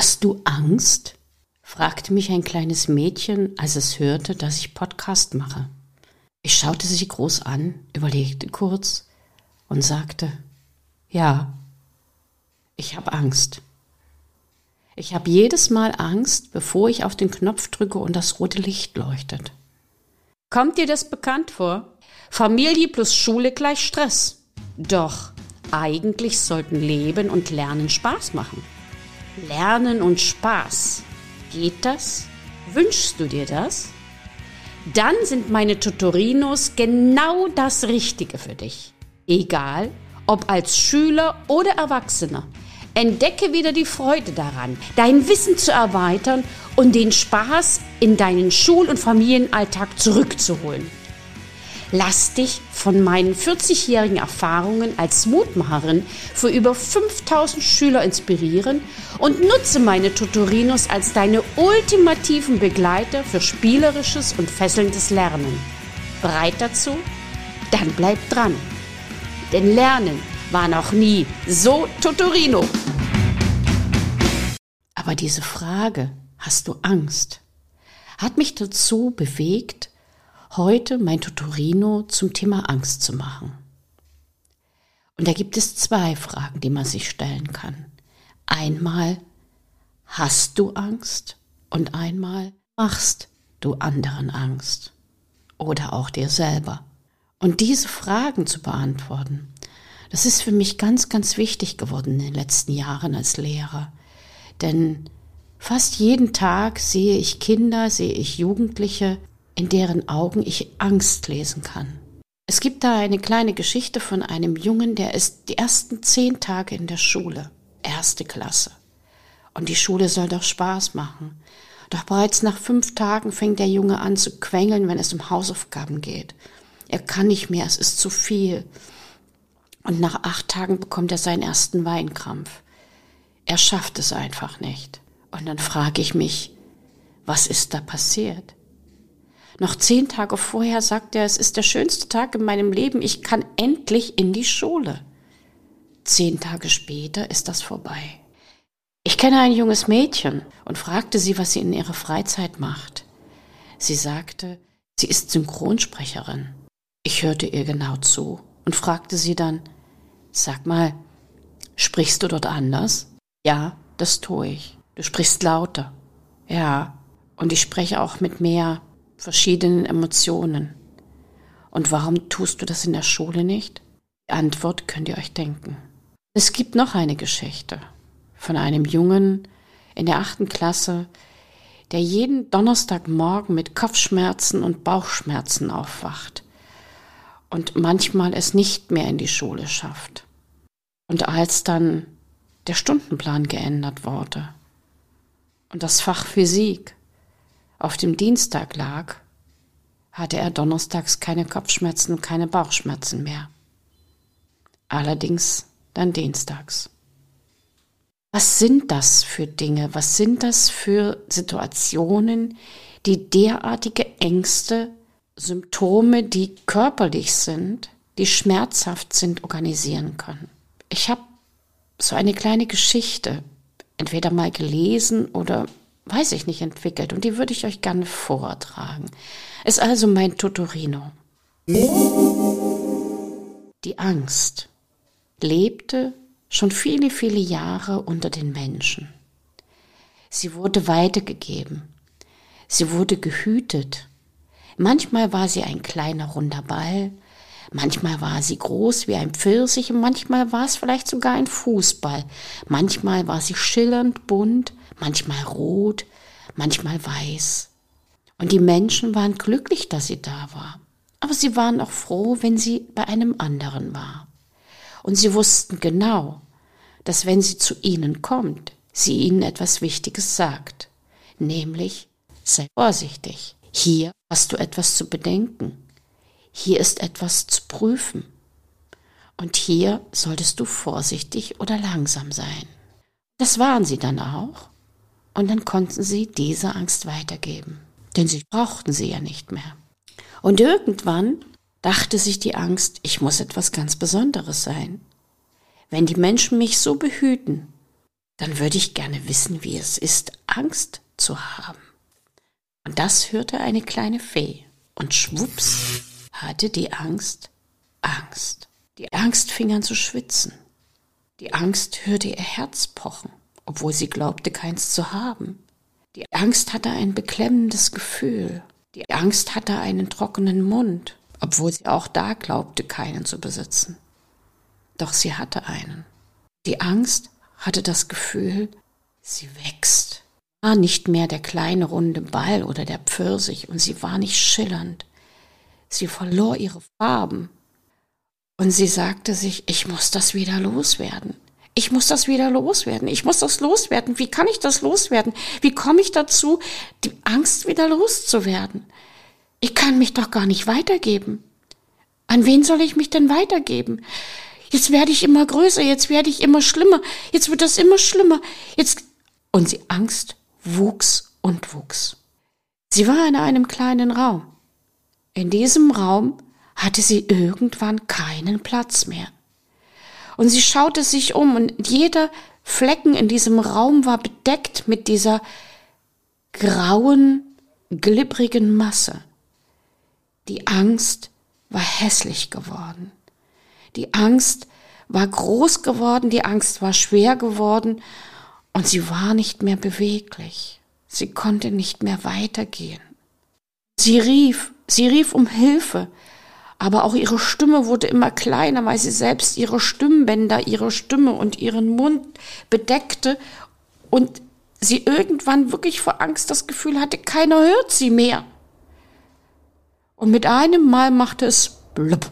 Hast du Angst? fragte mich ein kleines Mädchen, als es hörte, dass ich Podcast mache. Ich schaute sie groß an, überlegte kurz und sagte, ja, ich habe Angst. Ich habe jedes Mal Angst, bevor ich auf den Knopf drücke und das rote Licht leuchtet. Kommt dir das bekannt vor? Familie plus Schule gleich Stress. Doch eigentlich sollten Leben und Lernen Spaß machen. Lernen und Spaß. Geht das? Wünschst du dir das? Dann sind meine Tutorinos genau das Richtige für dich. Egal, ob als Schüler oder Erwachsener. Entdecke wieder die Freude daran, dein Wissen zu erweitern und den Spaß in deinen Schul- und Familienalltag zurückzuholen. Lass dich von meinen 40-jährigen Erfahrungen als Mutmacherin für über 5000 Schüler inspirieren und nutze meine Tutorinos als deine ultimativen Begleiter für spielerisches und fesselndes Lernen. Bereit dazu? Dann bleib dran. Denn Lernen war noch nie so Tutorino. Aber diese Frage, hast du Angst, hat mich dazu bewegt, heute mein Tutorino zum Thema Angst zu machen. Und da gibt es zwei Fragen, die man sich stellen kann. Einmal, hast du Angst? Und einmal, machst du anderen Angst? Oder auch dir selber? Und diese Fragen zu beantworten, das ist für mich ganz, ganz wichtig geworden in den letzten Jahren als Lehrer. Denn fast jeden Tag sehe ich Kinder, sehe ich Jugendliche, in deren Augen ich Angst lesen kann. Es gibt da eine kleine Geschichte von einem Jungen, der ist die ersten zehn Tage in der Schule, erste Klasse. Und die Schule soll doch Spaß machen. Doch bereits nach fünf Tagen fängt der Junge an zu quengeln, wenn es um Hausaufgaben geht. Er kann nicht mehr, es ist zu viel. Und nach acht Tagen bekommt er seinen ersten Weinkrampf. Er schafft es einfach nicht. Und dann frage ich mich, was ist da passiert? Noch zehn Tage vorher sagt er, es ist der schönste Tag in meinem Leben, ich kann endlich in die Schule. Zehn Tage später ist das vorbei. Ich kenne ein junges Mädchen und fragte sie, was sie in ihrer Freizeit macht. Sie sagte, sie ist Synchronsprecherin. Ich hörte ihr genau zu und fragte sie dann, sag mal, sprichst du dort anders? Ja, das tue ich. Du sprichst lauter. Ja, und ich spreche auch mit mehr verschiedenen Emotionen. Und warum tust du das in der Schule nicht? Die Antwort könnt ihr euch denken. Es gibt noch eine Geschichte von einem Jungen in der achten Klasse, der jeden Donnerstagmorgen mit Kopfschmerzen und Bauchschmerzen aufwacht und manchmal es nicht mehr in die Schule schafft. Und als dann der Stundenplan geändert wurde und das Fach Physik auf dem Dienstag lag, hatte er donnerstags keine Kopfschmerzen und keine Bauchschmerzen mehr. Allerdings dann dienstags. Was sind das für Dinge? Was sind das für Situationen, die derartige Ängste, Symptome, die körperlich sind, die schmerzhaft sind, organisieren können? Ich habe so eine kleine Geschichte entweder mal gelesen oder weiß ich nicht, entwickelt und die würde ich euch gerne vortragen. Ist also mein Tutorino. Die Angst lebte schon viele, viele Jahre unter den Menschen. Sie wurde weitergegeben. Sie wurde gehütet. Manchmal war sie ein kleiner runder Ball, manchmal war sie groß wie ein Pfirsich und manchmal war es vielleicht sogar ein Fußball. Manchmal war sie schillernd bunt, manchmal rot, manchmal weiß. Und die Menschen waren glücklich, dass sie da war. Aber sie waren auch froh, wenn sie bei einem anderen war. Und sie wussten genau, dass wenn sie zu ihnen kommt, sie ihnen etwas Wichtiges sagt, nämlich sei vorsichtig. Hier hast du etwas zu bedenken. Hier ist etwas zu prüfen. Und hier solltest du vorsichtig oder langsam sein. Das waren sie dann auch und dann konnten sie diese Angst weitergeben. Denn sie brauchten sie ja nicht mehr. Und irgendwann dachte sich die Angst, ich muss etwas ganz Besonderes sein. Wenn die Menschen mich so behüten, dann würde ich gerne wissen, wie es ist, Angst zu haben. Und das hörte eine kleine Fee. Und schwupps hatte die Angst Angst. Die Angst fing an zu schwitzen. Die Angst hörte ihr Herz pochen, obwohl sie glaubte, keins zu haben. Die Angst hatte ein beklemmendes Gefühl. Die Angst hatte einen trockenen Mund, obwohl sie auch da glaubte, keinen zu besitzen. Doch sie hatte einen. Die Angst hatte das Gefühl, sie wächst. War nicht mehr der kleine runde Ball oder der Pfirsich und sie war nicht schillernd. Sie verlor ihre Farben. Und sie sagte sich, ich muss das wieder loswerden. Ich muss das wieder loswerden. Ich muss das loswerden. Wie kann ich das loswerden? Wie komme ich dazu, die Angst wieder loszuwerden? Ich kann mich doch gar nicht weitergeben. An wen soll ich mich denn weitergeben? Jetzt werde ich immer größer, jetzt werde ich immer schlimmer, jetzt wird das immer schlimmer, jetzt. Und die Angst wuchs und wuchs. Sie war in einem kleinen Raum. In diesem Raum hatte sie irgendwann keinen Platz mehr. Und sie schaute sich um und jeder Flecken in diesem Raum war bedeckt mit dieser grauen, glibbrigen Masse. Die Angst war hässlich geworden. Die Angst war groß geworden, die Angst war schwer geworden und sie war nicht mehr beweglich. Sie konnte nicht mehr weitergehen. Sie rief, sie rief um Hilfe, aber auch ihre Stimme wurde immer kleiner, weil sie selbst ihre Stimmbänder, ihre Stimme und ihren Mund bedeckte und sie irgendwann wirklich vor Angst das Gefühl hatte, keiner hört sie mehr. Und mit einem Mal machte es blub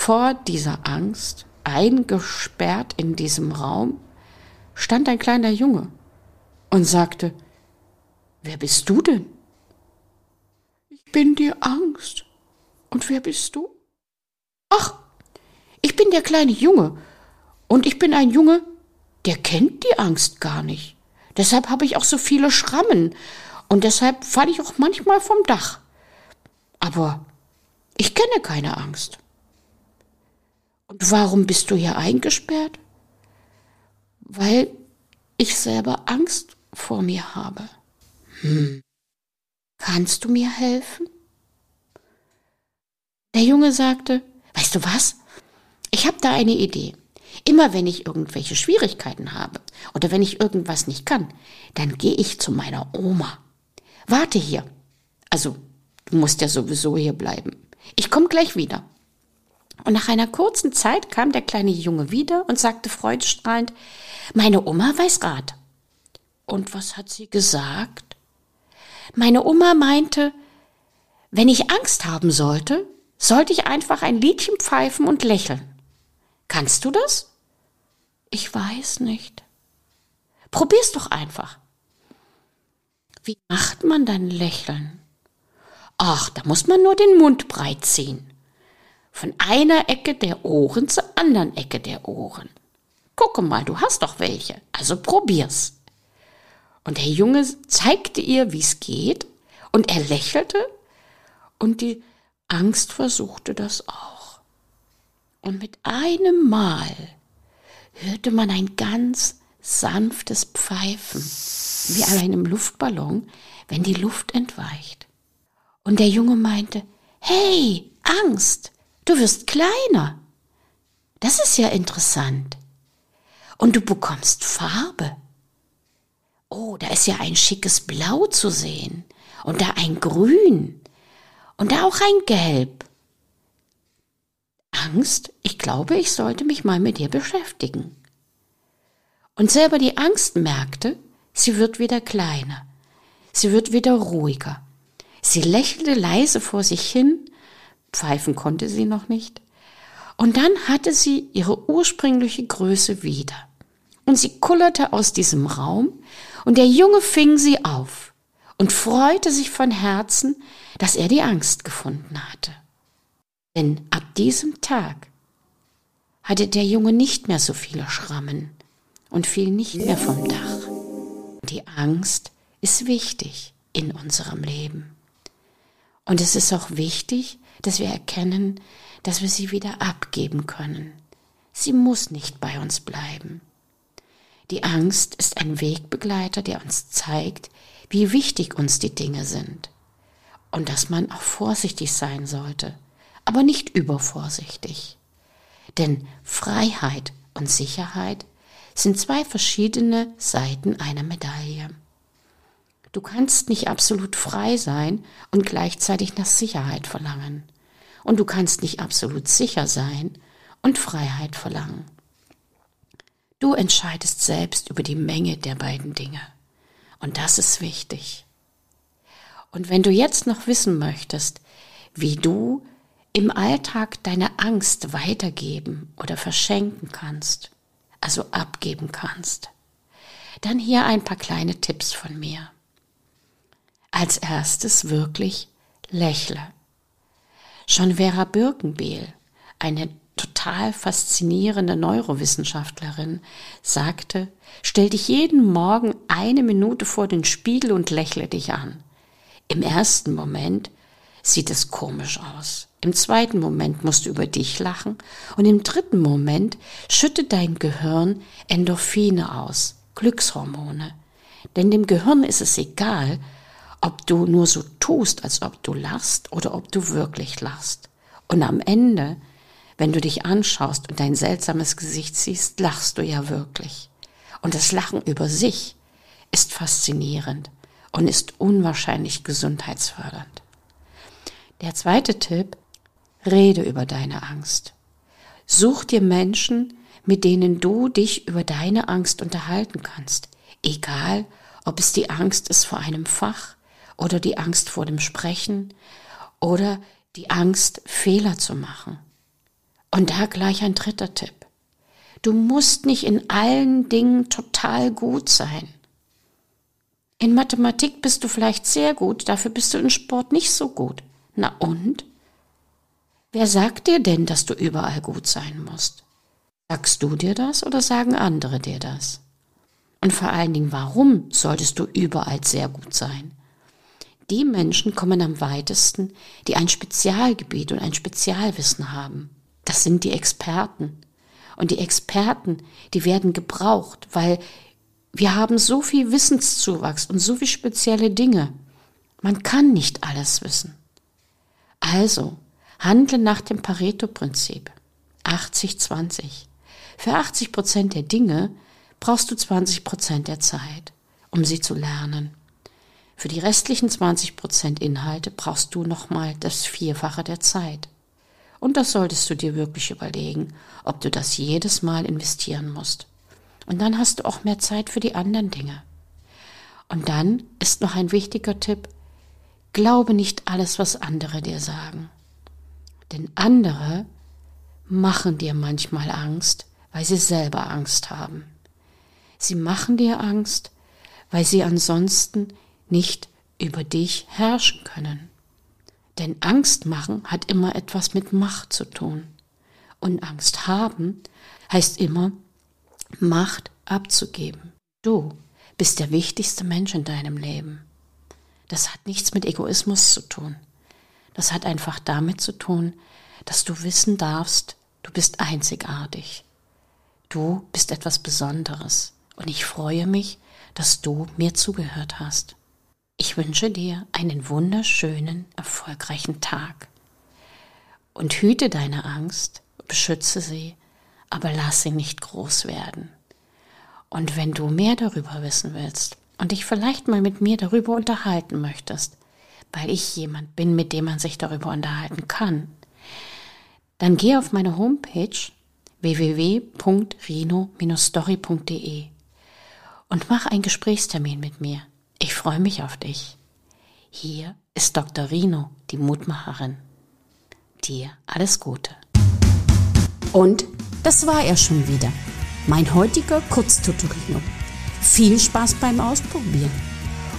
vor dieser Angst, eingesperrt in diesem Raum, stand ein kleiner Junge und sagte, Wer bist du denn? Bin die Angst. Und wer bist du? Ach, ich bin der kleine Junge. Und ich bin ein Junge, der kennt die Angst gar nicht. Deshalb habe ich auch so viele Schrammen. Und deshalb falle ich auch manchmal vom Dach. Aber ich kenne keine Angst. Und warum bist du hier eingesperrt? Weil ich selber Angst vor mir habe. Hm. Kannst du mir helfen? Der Junge sagte, weißt du was? Ich habe da eine Idee. Immer wenn ich irgendwelche Schwierigkeiten habe oder wenn ich irgendwas nicht kann, dann gehe ich zu meiner Oma. Warte hier. Also, du musst ja sowieso hier bleiben. Ich komme gleich wieder. Und nach einer kurzen Zeit kam der kleine Junge wieder und sagte freudestrahlend, meine Oma weiß Rat. Und was hat sie gesagt? Meine Oma meinte, wenn ich Angst haben sollte, sollte ich einfach ein Liedchen pfeifen und lächeln. Kannst du das? Ich weiß nicht. Probier's doch einfach. Wie macht man dann Lächeln? Ach, da muss man nur den Mund breit ziehen von einer Ecke der Ohren zur anderen Ecke der Ohren. Gucke mal, du hast doch welche, also probier's. Und der Junge zeigte ihr, wie's geht, und er lächelte, und die Angst versuchte das auch. Und mit einem Mal hörte man ein ganz sanftes Pfeifen, wie an einem Luftballon, wenn die Luft entweicht. Und der Junge meinte, Hey, Angst, Du wirst kleiner. Das ist ja interessant. Und du bekommst Farbe. Oh, da ist ja ein schickes Blau zu sehen. Und da ein Grün. Und da auch ein Gelb. Angst, ich glaube, ich sollte mich mal mit dir beschäftigen. Und selber die Angst merkte, sie wird wieder kleiner. Sie wird wieder ruhiger. Sie lächelte leise vor sich hin Pfeifen konnte sie noch nicht. Und dann hatte sie ihre ursprüngliche Größe wieder. Und sie kullerte aus diesem Raum, und der Junge fing sie auf und freute sich von Herzen, dass er die Angst gefunden hatte. Denn ab diesem Tag hatte der Junge nicht mehr so viele Schrammen und fiel nicht mehr vom Dach. Die Angst ist wichtig in unserem Leben. Und es ist auch wichtig, dass wir erkennen, dass wir sie wieder abgeben können. Sie muss nicht bei uns bleiben. Die Angst ist ein Wegbegleiter, der uns zeigt, wie wichtig uns die Dinge sind und dass man auch vorsichtig sein sollte, aber nicht übervorsichtig. Denn Freiheit und Sicherheit sind zwei verschiedene Seiten einer Medaille. Du kannst nicht absolut frei sein und gleichzeitig nach Sicherheit verlangen. Und du kannst nicht absolut sicher sein und Freiheit verlangen. Du entscheidest selbst über die Menge der beiden Dinge. Und das ist wichtig. Und wenn du jetzt noch wissen möchtest, wie du im Alltag deine Angst weitergeben oder verschenken kannst, also abgeben kannst, dann hier ein paar kleine Tipps von mir. Als erstes wirklich lächle. Schon Vera Birkenbehl, eine total faszinierende Neurowissenschaftlerin, sagte, stell dich jeden Morgen eine Minute vor den Spiegel und lächle dich an. Im ersten Moment sieht es komisch aus. Im zweiten Moment musst du über dich lachen und im dritten Moment schüttet dein Gehirn Endorphine aus, Glückshormone. Denn dem Gehirn ist es egal, ob du nur so tust, als ob du lachst oder ob du wirklich lachst. Und am Ende, wenn du dich anschaust und dein seltsames Gesicht siehst, lachst du ja wirklich. Und das Lachen über sich ist faszinierend und ist unwahrscheinlich gesundheitsfördernd. Der zweite Tipp, rede über deine Angst. Such dir Menschen, mit denen du dich über deine Angst unterhalten kannst, egal ob es die Angst ist vor einem Fach oder die Angst vor dem Sprechen oder die Angst, Fehler zu machen. Und da gleich ein dritter Tipp. Du musst nicht in allen Dingen total gut sein. In Mathematik bist du vielleicht sehr gut, dafür bist du in Sport nicht so gut. Na und? Wer sagt dir denn, dass du überall gut sein musst? Sagst du dir das oder sagen andere dir das? Und vor allen Dingen, warum solltest du überall sehr gut sein? Die Menschen kommen am weitesten, die ein Spezialgebiet und ein Spezialwissen haben. Das sind die Experten. Und die Experten, die werden gebraucht, weil wir haben so viel Wissenszuwachs und so viel spezielle Dinge. Man kann nicht alles wissen. Also, handle nach dem Pareto-Prinzip. 80-20. Für 80 Prozent der Dinge brauchst du 20 Prozent der Zeit, um sie zu lernen. Für die restlichen 20 Prozent Inhalte brauchst du nochmal das Vierfache der Zeit. Und das solltest du dir wirklich überlegen, ob du das jedes Mal investieren musst. Und dann hast du auch mehr Zeit für die anderen Dinge. Und dann ist noch ein wichtiger Tipp, glaube nicht alles, was andere dir sagen. Denn andere machen dir manchmal Angst, weil sie selber Angst haben. Sie machen dir Angst, weil sie ansonsten nicht über dich herrschen können. Denn Angst machen hat immer etwas mit Macht zu tun. Und Angst haben heißt immer, Macht abzugeben. Du bist der wichtigste Mensch in deinem Leben. Das hat nichts mit Egoismus zu tun. Das hat einfach damit zu tun, dass du wissen darfst, du bist einzigartig. Du bist etwas Besonderes. Und ich freue mich, dass du mir zugehört hast. Ich wünsche dir einen wunderschönen, erfolgreichen Tag. Und hüte deine Angst, beschütze sie aber lass sie nicht groß werden. Und wenn du mehr darüber wissen willst und dich vielleicht mal mit mir darüber unterhalten möchtest, weil ich jemand bin, mit dem man sich darüber unterhalten kann, dann geh auf meine Homepage www.rino-story.de und mach einen Gesprächstermin mit mir. Freue mich auf dich. Hier ist Dr. Rino, die Mutmacherin. Dir alles Gute. Und das war er schon wieder. Mein heutiger Kurztutorino. Viel Spaß beim Ausprobieren.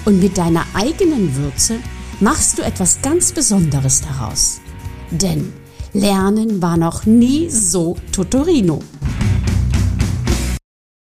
Und mit deiner eigenen Würze machst du etwas ganz Besonderes daraus. Denn Lernen war noch nie so Tutorino.